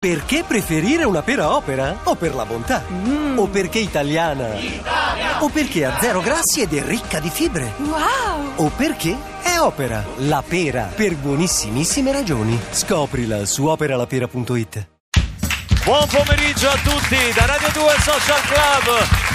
Perché preferire una pera opera? O per la bontà? O perché italiana? O perché ha zero grassi ed è ricca di fibre? Wow! O perché è opera? La pera, per buonissimissime ragioni. Scoprila su operalapera.it. Buon pomeriggio a tutti da Radio 2 Social Club.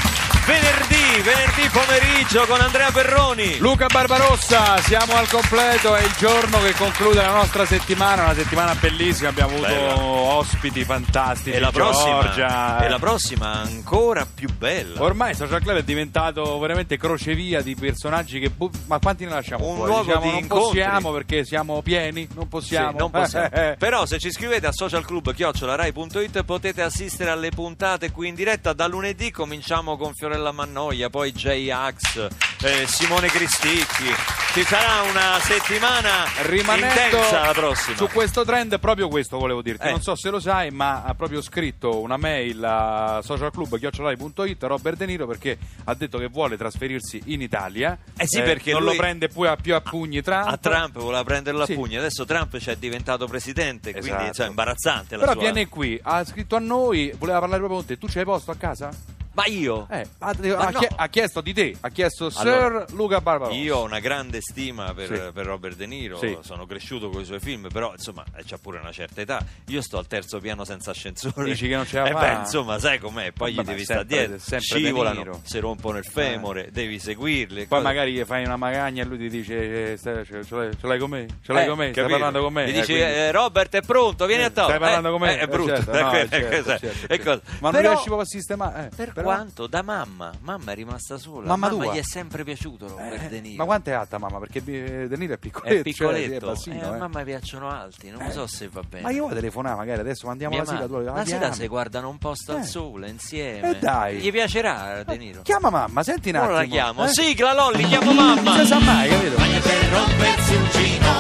Venerdì, venerdì pomeriggio con Andrea Perroni. Luca Barbarossa, siamo al completo, è il giorno che conclude la nostra settimana, una settimana bellissima, abbiamo avuto Bella. ospiti fantastici, E la, Giorgia. prossima, e la prossima ancora più bella. Ormai Social Club è diventato veramente crocevia di personaggi che... bu- Ma quanti ne lasciamo Un fuori? luogo Diciamo, di non incontri. possiamo perché siamo pieni, non Sì, possiamo. non possiamo. Però se ci scrivete a socialclub.rai.it potete assistere alle puntate qui in diretta. Da lunedì cominciamo con Fiorella Mannoia, poi J-Ax, eh, Simone Cristicchi. Ci sarà una settimana Rimanendo intensa la prossima. su questo trend, proprio questo volevo dirti. Eh. Non so se lo sai, ma ha proprio scritto una mail a socialclub.it Robert De Niro perché ha detto che vuole trasferirsi in Italia. Eh sì, perché non lo prende più a, più a pugni Trump. a Trump voleva prenderlo a Sì. pugni, adesso Trump ci è diventato presidente, quindi Esatto. insomma, è imbarazzante la Però sua... viene qui, ha scritto a noi, voleva parlare proprio con te. Tu c'hai posto a casa? Ma io? Eh, ha, Ma ha no. chie- ha chiesto di te, ha chiesto Allora, Sir Luca Barbarossa. Io ho una grande stima per, Sì. per Robert De Niro, Sì. sono cresciuto con i suoi film, però insomma eh, c'ha pure una certa età. Io sto al terzo piano senza ascensore. Dici che non ce la Eh beh, insomma, sai com'è, poi Vabbè, gli devi stare dietro, scivolano, si rompono il femore, devi seguirli. Poi cose- magari gli fai una magagna e lui ti dice: eh, ce, ce l'hai, ce l'hai con me? Ce l'hai Eh, con me? Stai parlando con me? Gli Eh, dici, quindi- eh, Robert è pronto, vieni Eh, a tavola. Stai parlando Eh, con me? eh, è brutto. Eh, certo, Eh, certo, certo? Ma non riesci proprio a sistemare? Per quanto? Da mamma. Mamma è rimasta sola. Mamma tua? gli è sempre piaciuto Robert Eh, De Niro. Ma quanto è alta mamma? Perché eh, De Niro è piccoletto. È cioè, piccoletto. è bassino, Eh, a eh. mamma piacciono alti, non Eh. so se va bene. Ma io vuoi telefonare magari adesso mandiamo Mia la sigla. madre- tu la la sera si guardano un posto al Eh. sole insieme. Eh, dai. Gli piacerà De Niro? Chiama mamma, senti un Ora attimo. la chiamo. eh? Sigla Lolli, chiamo mamma. Non si sa mai, capito? Meglio che rompersi un gino,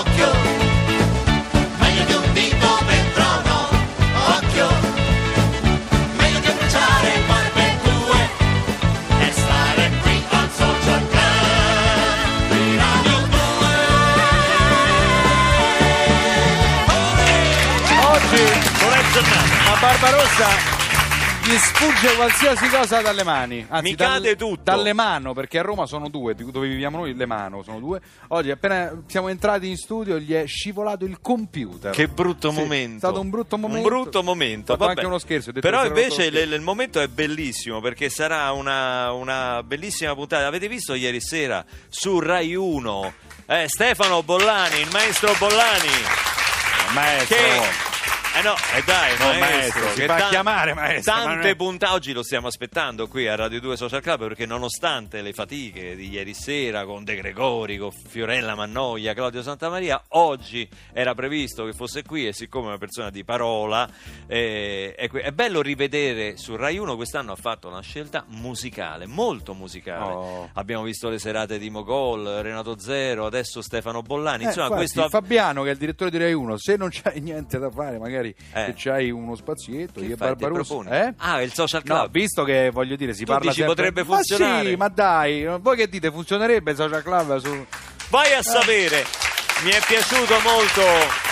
occhio. Giornata. a Barbarossa gli sfugge qualsiasi cosa dalle mani. Anzi, Mi cade tutto. Dalle mano, perché a Roma sono due, dove viviamo noi le mano sono due. Oggi appena siamo entrati in studio gli è scivolato il computer. Che brutto Sì, momento. È stato un brutto momento. Un brutto momento. Ho anche uno scherzo. Però invece lo le- il momento è bellissimo perché sarà una, una bellissima puntata. Avete visto ieri sera su Rai 1 eh, Stefano Bollani, il maestro Bollani. scherzo. Maestro. Che eh no, eh dai, No, maestro, maestro, si fa chiamare maestro, ma Tante è- puntate oggi lo stiamo aspettando qui a Radio 2 Social Club perché nonostante le fatiche di ieri sera con De Gregori, con Fiorella Mannoia, Claudio Santamaria, oggi era previsto che fosse qui e siccome è una persona di parola eh, è, que- è bello rivedere su Rai 1 quest'anno ha fatto una scelta musicale, molto musicale. Oh. Abbiamo visto le serate di Mogol, Renato Zero, adesso Stefano Bollani, Eh, insomma infatti, questo Fabiano, che è il direttore di Rai 1, se non c'hai niente da fare, magari Eh. se c'hai uno spazietto, Che io e proponi? Eh? Ah, il social club. No, visto che voglio dire, si Tu parla dici sempre... potrebbe Ma funzionare? sì, ma dai, voi che dite, funzionerebbe il social club su... Vai Eh. a sapere, mi è piaciuto molto.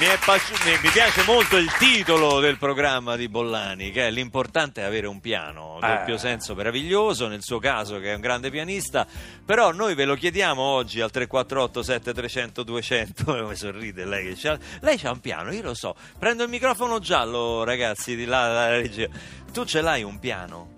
Mi, è paci- mi- piace molto il titolo del programma di Bollani, che è l'importante è avere un piano, Eh. doppio senso meraviglioso, nel suo caso che è un grande pianista, però noi ve lo chiediamo oggi al 348 7300 200, come sorride lei che c'ha, lei c'ha un piano, io lo so, prendo il microfono giallo ragazzi di là dalla regia, tu ce l'hai un piano?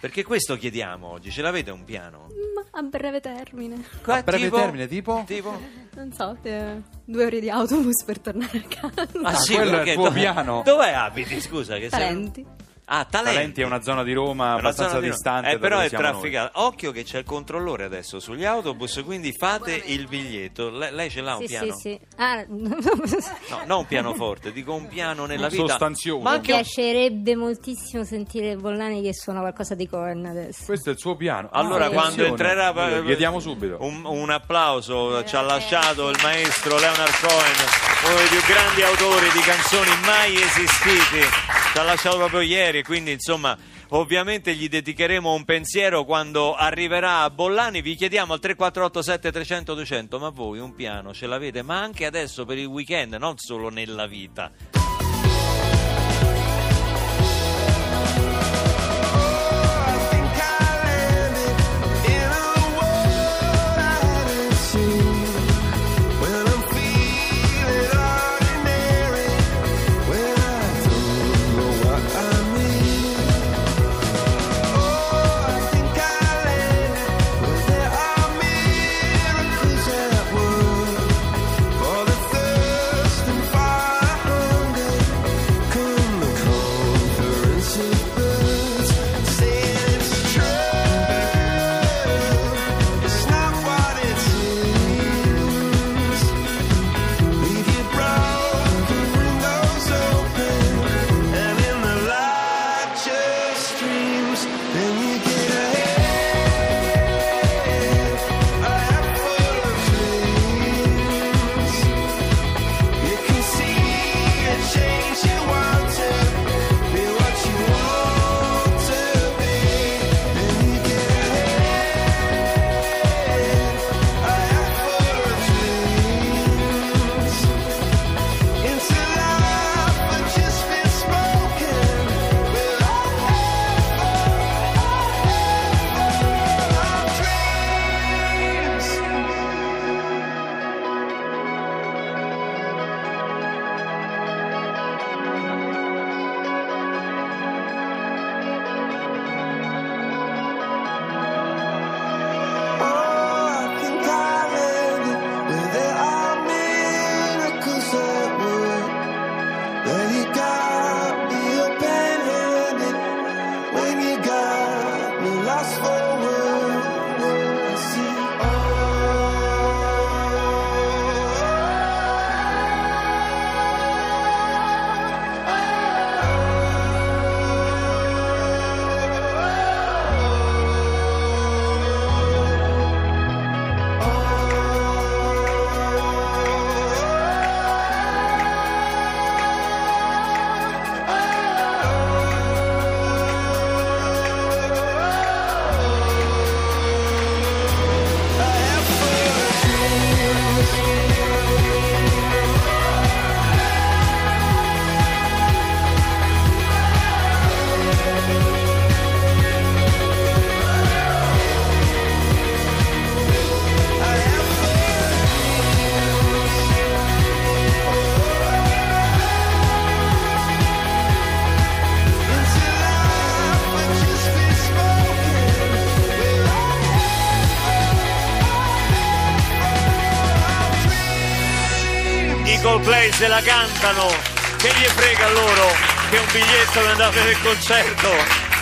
Perché questo chiediamo oggi, ce l'avete un piano? Ma a breve termine. Qua, A breve tipo? termine, tipo? Tipo? Non so, eh, due ore di autobus per tornare a casa. Ah, sì, quello è il tuo dove- piano. Dove abiti, scusa? Che sei- Talenti. Ah, Talenti. Talenti è una zona di Roma È una abbastanza di- distante. Eh, da però dove è trafficata. Occhio che c'è il controllore adesso sugli autobus, quindi fate il biglietto. Le- lei ce l'ha un Sì, piano? sì, sì. Ah, No, non un pianoforte, dico un piano nella vita. Sostanzioso. Ma mi anche piacerebbe moltissimo sentire Bollani che suona qualcosa di Korn adesso. Questo è il suo piano. Allora, Ah, quando entrerà, Lo chiediamo subito. Un, un applauso ci ha lasciato il maestro Leonard Cohen, uno dei più grandi autori di canzoni mai esistiti. Ci ha lasciato proprio ieri, quindi insomma. Ovviamente gli dedicheremo un pensiero quando arriverà a Bollani. Vi chiediamo al 3487 300 200, ma voi un piano ce l'avete? Ma anche adesso per il weekend, non solo nella vita. Se la cantano, che gli frega loro che un biglietto per andare a vedere il concerto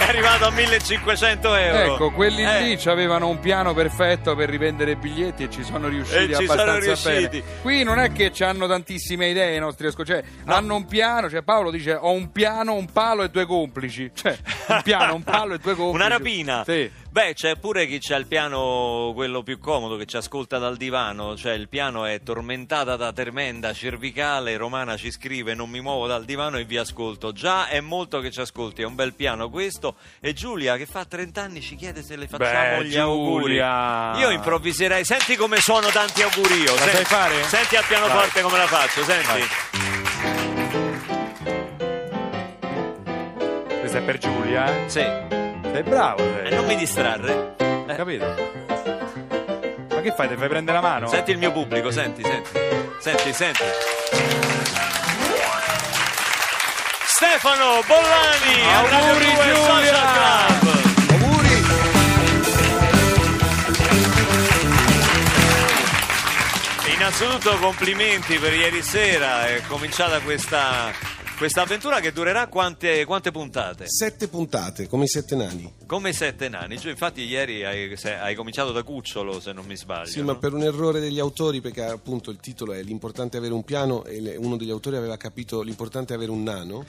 è arrivato a 1500 euro. Ecco, quelli Eh, lì avevano un piano perfetto per rivendere biglietti e ci sono riusciti E ci sono abbastanza riusciti. bene. Qui non è che hanno tantissime idee i nostri ascoltatori, cioè, hanno un piano, cioè Paolo dice ho un piano, un palo e due complici. Cioè, un piano, un palo e due complici. Una rapina. Sì. Beh, c'è pure chi c'ha il piano quello più comodo che ci ascolta dal divano, cioè il piano è tormentata da tremenda cervicale, Romana ci scrive non mi muovo dal divano e vi ascolto. Già è molto che ci ascolti, è un bel piano questo e Giulia che fa 30 anni ci chiede se le facciamo Beh, gli auguri. Giulia. Io improvviserei, senti come suono tanti auguri io. La senti, sai fare? Senti al pianoforte come la faccio, senti. Questa è per Giulia? Sì. Sei bravo, sei. E non mi distrarre. Ho capito. Ma che fai? Ti fai prendere la mano? Senti il mio pubblico, senti, senti. Senti, senti. Stefano Bollani, Auguri, 2 Giulia! Club. Innanzitutto complimenti per ieri sera, è cominciata questa, questa avventura che durerà quante, quante puntate? Sette puntate, come i sette nani. Come i sette nani, Giù, infatti ieri hai, se- hai cominciato da cucciolo se non mi sbaglio. Sì, no? ma per un errore degli autori, perché appunto il titolo è L'importante è avere un piano e le- uno degli autori aveva capito l'importante è avere un nano.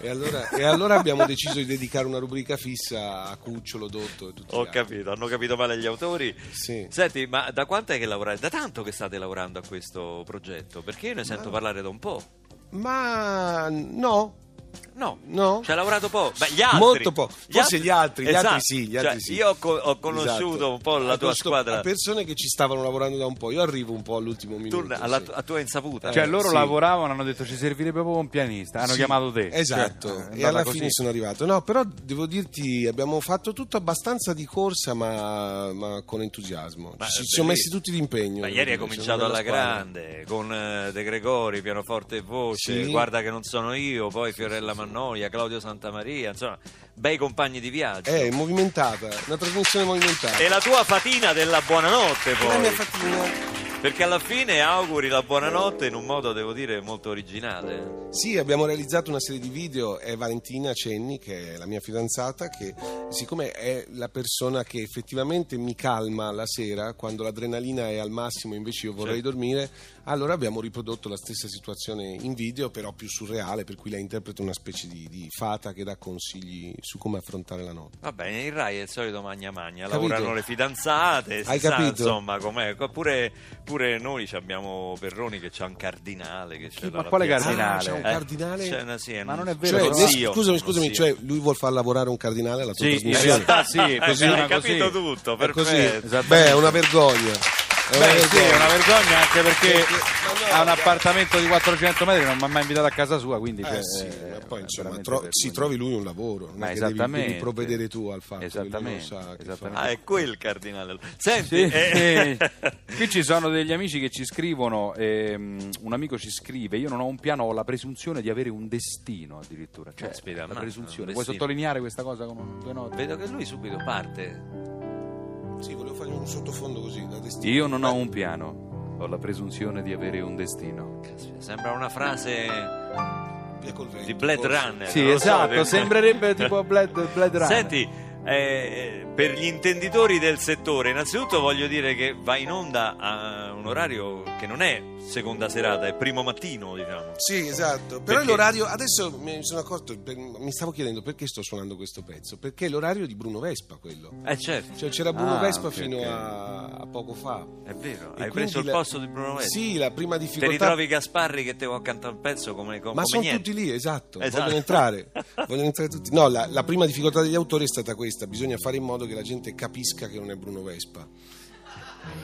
E allora, e allora abbiamo deciso di dedicare una rubrica fissa a Cucciolo, Dotto e tutti Ho gli altri. capito, hanno capito male gli autori. Sì. Senti, ma da quanto è che lavorate? Da tanto che state lavorando a questo progetto? Perché io ne sento parlare da un po'. Ma no, No, no. ci ha lavorato poco. Beh, gli altri. Molto poco. Forse gli altri, gli Esatto. altri sì, gli altri Cioè, sì. Io ho, co- ho conosciuto Esatto. un po' la tua questo- squadra. Persone che ci stavano lavorando da un po'. Io arrivo un po' all'ultimo Tu, minuto. alla, sì. a tua insaputa. Cioè Eh, loro sì. lavoravano, hanno detto ci servirebbe proprio un pianista, hanno Sì, chiamato te. Esatto, Cioè, e alla così. fine sono arrivato. No, però devo dirti, abbiamo fatto tutto abbastanza di corsa, ma, ma con entusiasmo. Ma, ci eh, siamo messi tutti d'impegno. Ma ieri è cominciato alla grande, con eh, De Gregori, pianoforte e voce, guarda che non sono io, poi Fiorella Mannoia, Claudio Santamaria, insomma, bei compagni di viaggio. È movimentata, una trasmissione movimentata. E la tua fatina della buonanotte La poi. mia fatina. Perché alla fine auguri la buonanotte in un modo, devo dire, molto originale. Sì, abbiamo realizzato una serie di video, è Valentina Cenni, che è la mia fidanzata, che siccome è la persona che effettivamente mi calma la sera, quando l'adrenalina è al massimo invece io vorrei Certo. dormire, allora abbiamo riprodotto la stessa situazione in video, però più surreale, per cui lei interpreta una specie di, di fata che dà consigli su come affrontare la notte. Va bene, il Rai è il solito magna magna, Capito? lavorano le fidanzate, si Hai sa, capito? insomma com'è, pure, pure pure noi ci abbiamo Perroni che c'ha un cardinale. Che c'è ma la quale piazza- cardinale? Ah, c'è un Eh, cardinale? c'è una- sì, è Ma non è vero, Cioè, zio, scusami, scusami, zio. cioè lui vuol far lavorare un cardinale alla tua Sì, in trasmissione? realtà sì, Eh, funziona hai capito così. tutto, È così? perfetto. Beh, è una vergogna. È una Beh, sì, è una vergogna anche perché Perché- ha un appartamento di 400 metri, non mi ha mai invitato a casa sua, quindi... Eh cioè, sì, eh, ma poi insomma tro- si trovi lui un lavoro, non Ma è che devi- devi provvedere tu al fatto che lui non Esattamente, sa che esattamente. Ah, è quel cardinale. Senti, Sì, eh. Qui ci sono degli amici che ci scrivono, ehm, un amico ci scrive, io non ho un piano, ho la presunzione di avere un destino addirittura. Cioè, Caspita, la presunzione. un Vuoi sottolineare questa cosa con due note? vedo che lui subito parte. Sì, volevo fare un sottofondo così, da destino. Io non ho un piano, ho la presunzione di avere un destino. Caspita, Sembra una frase di Blade. Runner. Sì, esatto, sembrerebbe tipo Blade, Blade Runner. Senti, eh, per gli intenditori del settore, innanzitutto voglio dire che va in onda a un orario che non è seconda serata, è primo mattino, diciamo. Sì, esatto. Però Perché? l'orario, adesso mi sono accorto, per- mi stavo chiedendo perché sto suonando questo pezzo, perché è l'orario di Bruno Vespa quello. Eh certo, Cioè c'era Bruno Ah, Vespa ok, fino ok. A, a poco fa. è vero. E Hai preso il la- posto di Bruno Vespa. Sì, la prima Te difficoltà ritrovi Gasparri che te vuoi cantare un pezzo come, come Ma sono niente. tutti lì, esatto. Esatto. Vogliono entrare. Vogliono entrare tutti. No, la, la prima difficoltà degli autori è stata questa: bisogna fare in modo che la gente capisca che non è Bruno Vespa.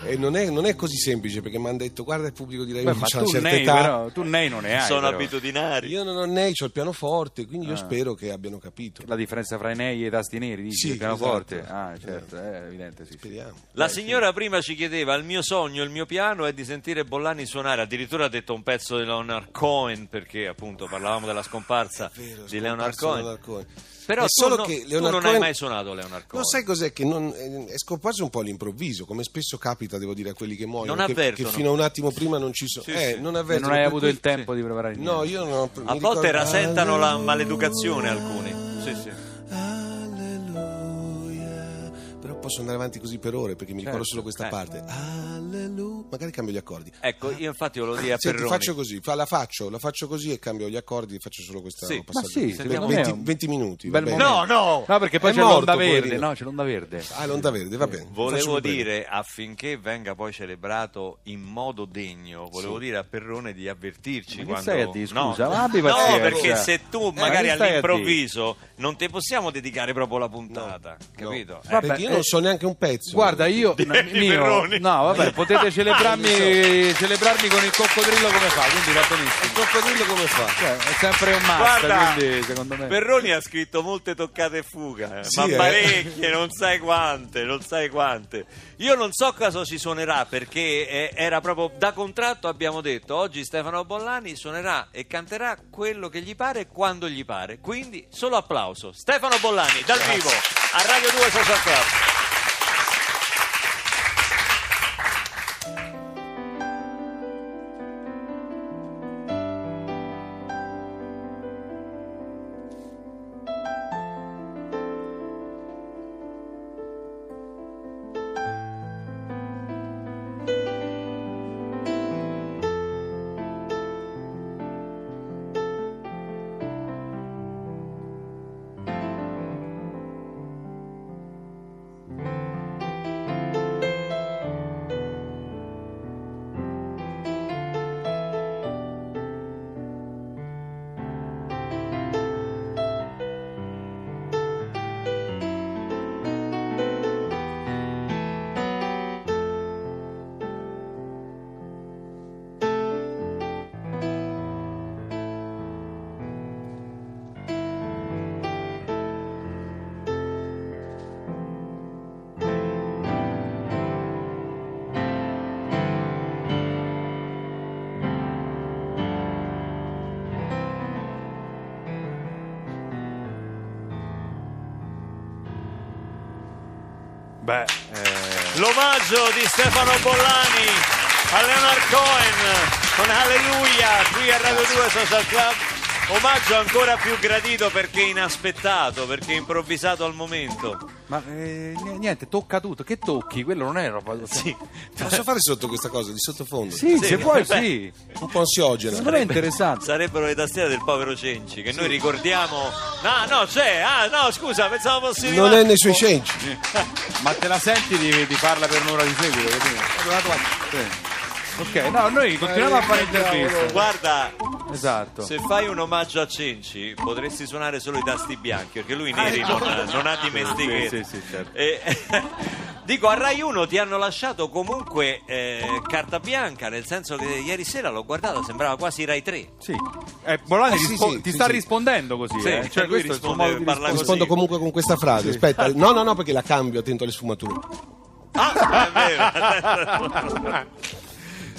E non è, non è così semplice perché mi hanno detto: guarda, il pubblico di Rai Beh, ma c'ha una tu certa nei, età. però, tu nei non ne hai. Sono però. abitudinari. Io non ho nei, ho il pianoforte, quindi io Ah. spero che abbiano capito. La differenza fra i nei e i tasti neri, dici, Sì, il pianoforte? esatto. Ah, certo, è evidente, sì. sì. Speriamo. La signora prima ci chiedeva: il mio sogno, il mio piano è di sentire Bollani suonare. Addirittura ha detto un pezzo di Leonard Cohen, perché appunto parlavamo della scomparsa Vero, di Leonard Cohen. Leonard Cohen. Però È tu, solo no- che tu Leonard non hai Cohen- mai suonato Leonard Cohen. No, sai cos'è? Che non- eh, è scomparso un po' all'improvviso, come spesso capita, devo dire, a quelli che muoiono. Non che, avvertono. che fino a un attimo prima non ci sono. Sì, eh, sì. non avvertono. non hai avuto il tempo di preparare niente. No, io non ho. A volte ricordo- rasentano la Alleluia, maleducazione alcuni. Sì, sì. Alleluia. Però posso andare avanti così per ore perché mi ricordo Certo, solo questa eh. parte. Alleluia. Magari cambio gli accordi. Ecco, io infatti volevo dire a Senti, Perroni. faccio così, fa- la faccio, la faccio così e cambio gli accordi faccio solo questa Sì. Ma sì, me è 20, un 20 minuti. bel va bene? momento. no! No, perché poi È c'è morto, l'onda verde. poverino. No, c'è l'onda verde. Ah, l'onda verde, va bene. Volevo Faccio bene. dire affinché venga poi celebrato in modo degno, volevo dire a Perrone di avvertirci Ma che quando stai a dire? No, Scusa, ma abbi no, pazienza. perché se tu Eh, ma magari che stai a all'improvviso non ti possiamo dedicare proprio la puntata, capito? No. Eh, Vabbè, Perché io non eh, so neanche un pezzo. Guarda, io Di- no, di mio, Perroni. no, vabbè, potete celebrarmi, celebrarmi con il coccodrillo come fa, quindi va Il benissimo. coccodrillo come fa? Cioè, è sempre un must, Guarda, quindi secondo me. Perroni ha scritto molte toccate e fuga, eh, Sì, ma eh. parecchie, non sai quante, non sai quante. Io non so cosa ci suonerà perché eh, era proprio da contratto abbiamo detto oggi Stefano Bollani suonerà e canterà quello che gli pare quando gli pare. Quindi solo applauso. Stefano Bollani dal vivo a Radio 2 Social Club. Beh, eh, L'omaggio di Stefano Bollani a Leonard Cohen con Alleluia qui a Radio 2 Social Club. Omaggio ancora più gradito perché inaspettato, perché improvvisato al momento. Ma eh, niente, tocca tutto. Che tocchi? Quello non è roba. Sì, Posso fare sotto questa cosa di sottofondo? Sì, Sì, se vuoi, beh. sì. Un po' ansiogena. Me è interessante. sarebbero le tastiere del povero Cenci che noi ricordiamo. No, no, c'è. Ah, no, scusa, pensavo fossi Non è nei suoi cenci. Ma te la senti di, di farla per un'ora di seguito? capito? Sì. Ok, no, noi continuiamo a fare interviste. Guarda, Esatto. se fai un omaggio a Cenci potresti suonare solo i tasti bianchi, perché lui neri non, non ha dimestichezza. Sì, sì, sì, certo. E- dico, a Rai 1 ti hanno lasciato comunque eh, carta bianca, nel senso che ieri sera l'ho guardato, sembrava quasi Rai 3. Sì. Eh, Bolani Eh, sì, rispo- sì, ti sì, sta sì. rispondendo così, Sì, eh? Cioè, lui risponde, modo di parla rispondere. Rispondo così. comunque con questa frase. Aspetta, no, no, no, perché la cambio, attento alle sfumature. Ah, è vero.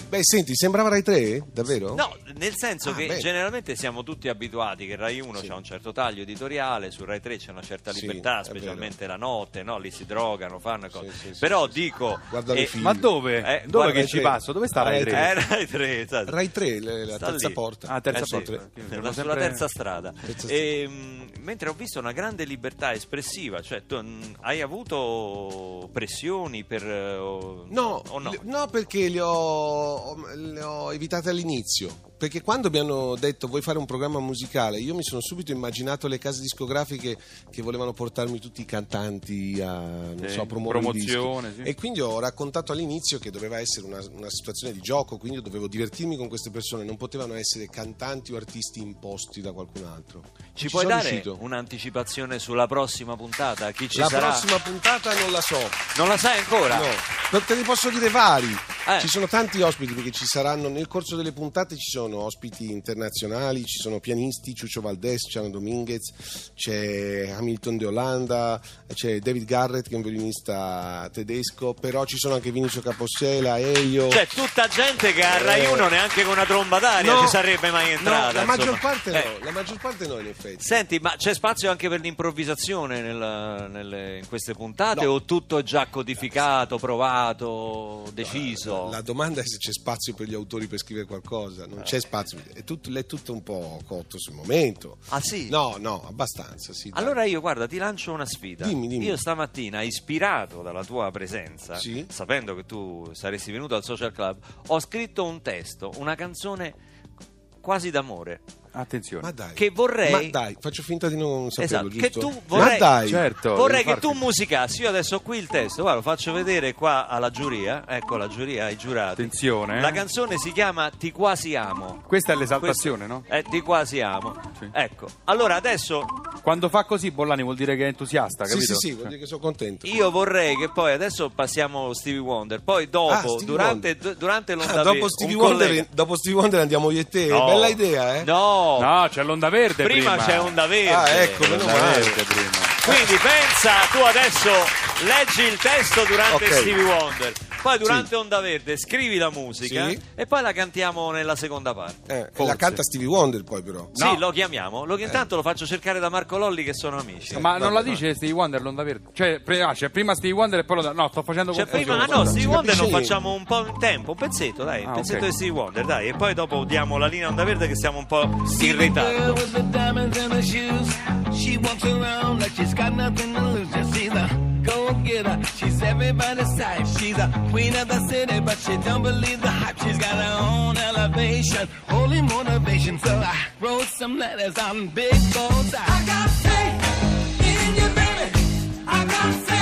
Beh, senti, sembrava Rai 3? Davvero? No, nel senso Ah, che bene. generalmente siamo tutti abituati che Rai 1 Sì. c'ha un certo taglio editoriale, su Rai 3 c'è una certa Sì, libertà, è specialmente la notte, no? lì si drogano, fanno cose. sì, sì, Però sì, dico... Film. Ma dove? Eh, dove che ci passo? Dove sta Rai Rai 3? Eh, Rai 3, esatto. Rai 3, le- la Sta terza lì. porta. Ah, terza Eh sì, porta. sulla sempre- terza strada. Terza E, mh, mentre ho visto una grande libertà espressiva, cioè tu mh, hai avuto pressioni per... eh, o- No, o no? le- no, perché le ho, le ho evitate all'inizio. Perché quando mi hanno detto vuoi fare un programma musicale, io mi sono subito immaginato le case discografiche che volevano portarmi tutti i cantanti a, non Sì, so, a promuovere i dischi. promozione, sì. E quindi ho raccontato all'inizio che doveva essere una, una situazione di gioco, quindi io dovevo divertirmi con queste persone, non potevano essere cantanti o artisti imposti da qualcun altro. Ci, Ci puoi dare riuscito. un'anticipazione sulla prossima puntata? Chi ci La sarà? prossima puntata non la so. Non la sai ancora? No, te ne posso dire vari. Eh. Ci sono tanti ospiti perché ci saranno nel corso delle puntate ci sono ospiti internazionali, ci sono pianisti, Ciuccio Valdés, Ciano Dominguez, c'è Hamilton de Olanda, c'è David Garrett che è un violinista tedesco, però ci sono anche Vinicio Capossela, Elio. Cioè, tutta gente che a Rai 1 neanche con una tromba d'aria Eh. No. ci sarebbe mai No, entrata. la maggior insomma. parte Eh, no, la maggior parte no in effetti. Senti, ma c'è spazio anche per l'improvvisazione nella- nelle- in queste puntate No. o tutto è già codificato, provato, deciso? La domanda è se c'è spazio per gli autori per scrivere qualcosa, non c'è spazio, è tutto, è tutto un po' cotto sul momento. Ah sì? No, no, abbastanza, sì. dai. Allora io guarda ti lancio una sfida. Dimmi, dimmi. Io stamattina, ispirato dalla tua presenza, Sì. sapendo che tu saresti venuto al social club, ho scritto un testo, una canzone quasi d'amore. Attenzione. Ma dai. Che vorrei- Ma dai, faccio finta di non saperlo, Esatto, che giusto? tu vorrei- Ma dai. Certo, Vorrei che tu musicassi. Io adesso ho qui il testo, guarda, lo faccio vedere qua alla giuria. Ecco la giuria, ai giurati. Attenzione. eh. La canzone si chiama Ti quasi amo. Questa è l'esaltazione, no? Eh, ti quasi amo. Sì. Ecco, allora adesso Quando fa così Bollani vuol dire che è entusiasta, Sì, capito? sì, sì, vuol dire che sono contento. io vorrei che poi adesso passiamo Stevie Wonder, poi dopo, Ah, durante, Wonder. du- durante l'onda Ah, dopo, Stevie Wonder, collega- dopo Stevie Wonder andiamo io e te. No. Bella idea, eh? No, No, c'è l'onda verde prima. prima c'è onda verde. Ah, ecco, meno L'onda male. verde prima. Quindi pensa, tu adesso leggi il testo durante Ok. Stevie Wonder, poi durante Onda Verde scrivi la musica Sì. e poi la cantiamo nella seconda parte. Eh, Forse. la canta Stevie Wonder poi però. Sì, lo chiamiamo. Lo, intanto Eh. lo faccio cercare da Marco Lolli che sono amici. Ma non la dice Stevie Wonder l'onda verde? Cioè, pre- ah, c'è prima Stevie Wonder e poi l'onda No, sto facendo Cioè, confusione. prima, ah no, non Stevie Wonder capisce niente. facciamo un po' in tempo, un pezzetto, dai, un Ah, pezzetto ok. di Stevie Wonder, dai, e poi dopo diamo la linea Onda Verde che siamo un po' in Girl ritardo. with the diamonds in her shoes. She walks around like she's got nothing to lose. Just she's a go-getter. She's everybody's type. She's a queen of the city, but she don't believe the hype. She's got her own elevation, holy motivation. So I wrote some letters on big bullseye. I got faith in you, baby. I got faith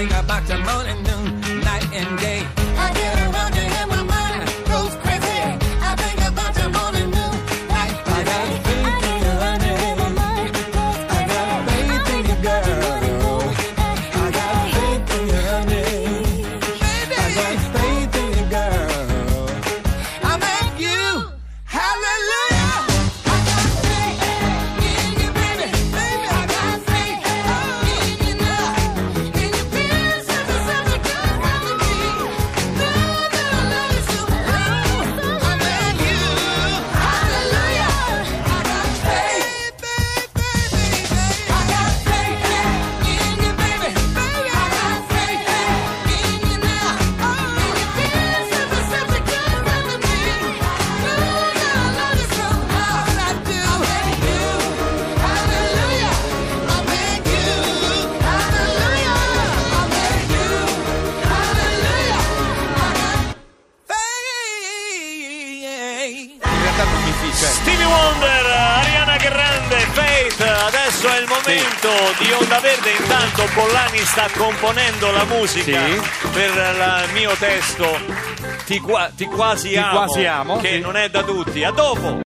Think about you morning, noon, night and day. I get Pollani sta componendo la musica Sì. per il mio testo Ti, qua- ti quasi Ti amo, quasi amo, che sì. non è da tutti. A dopo!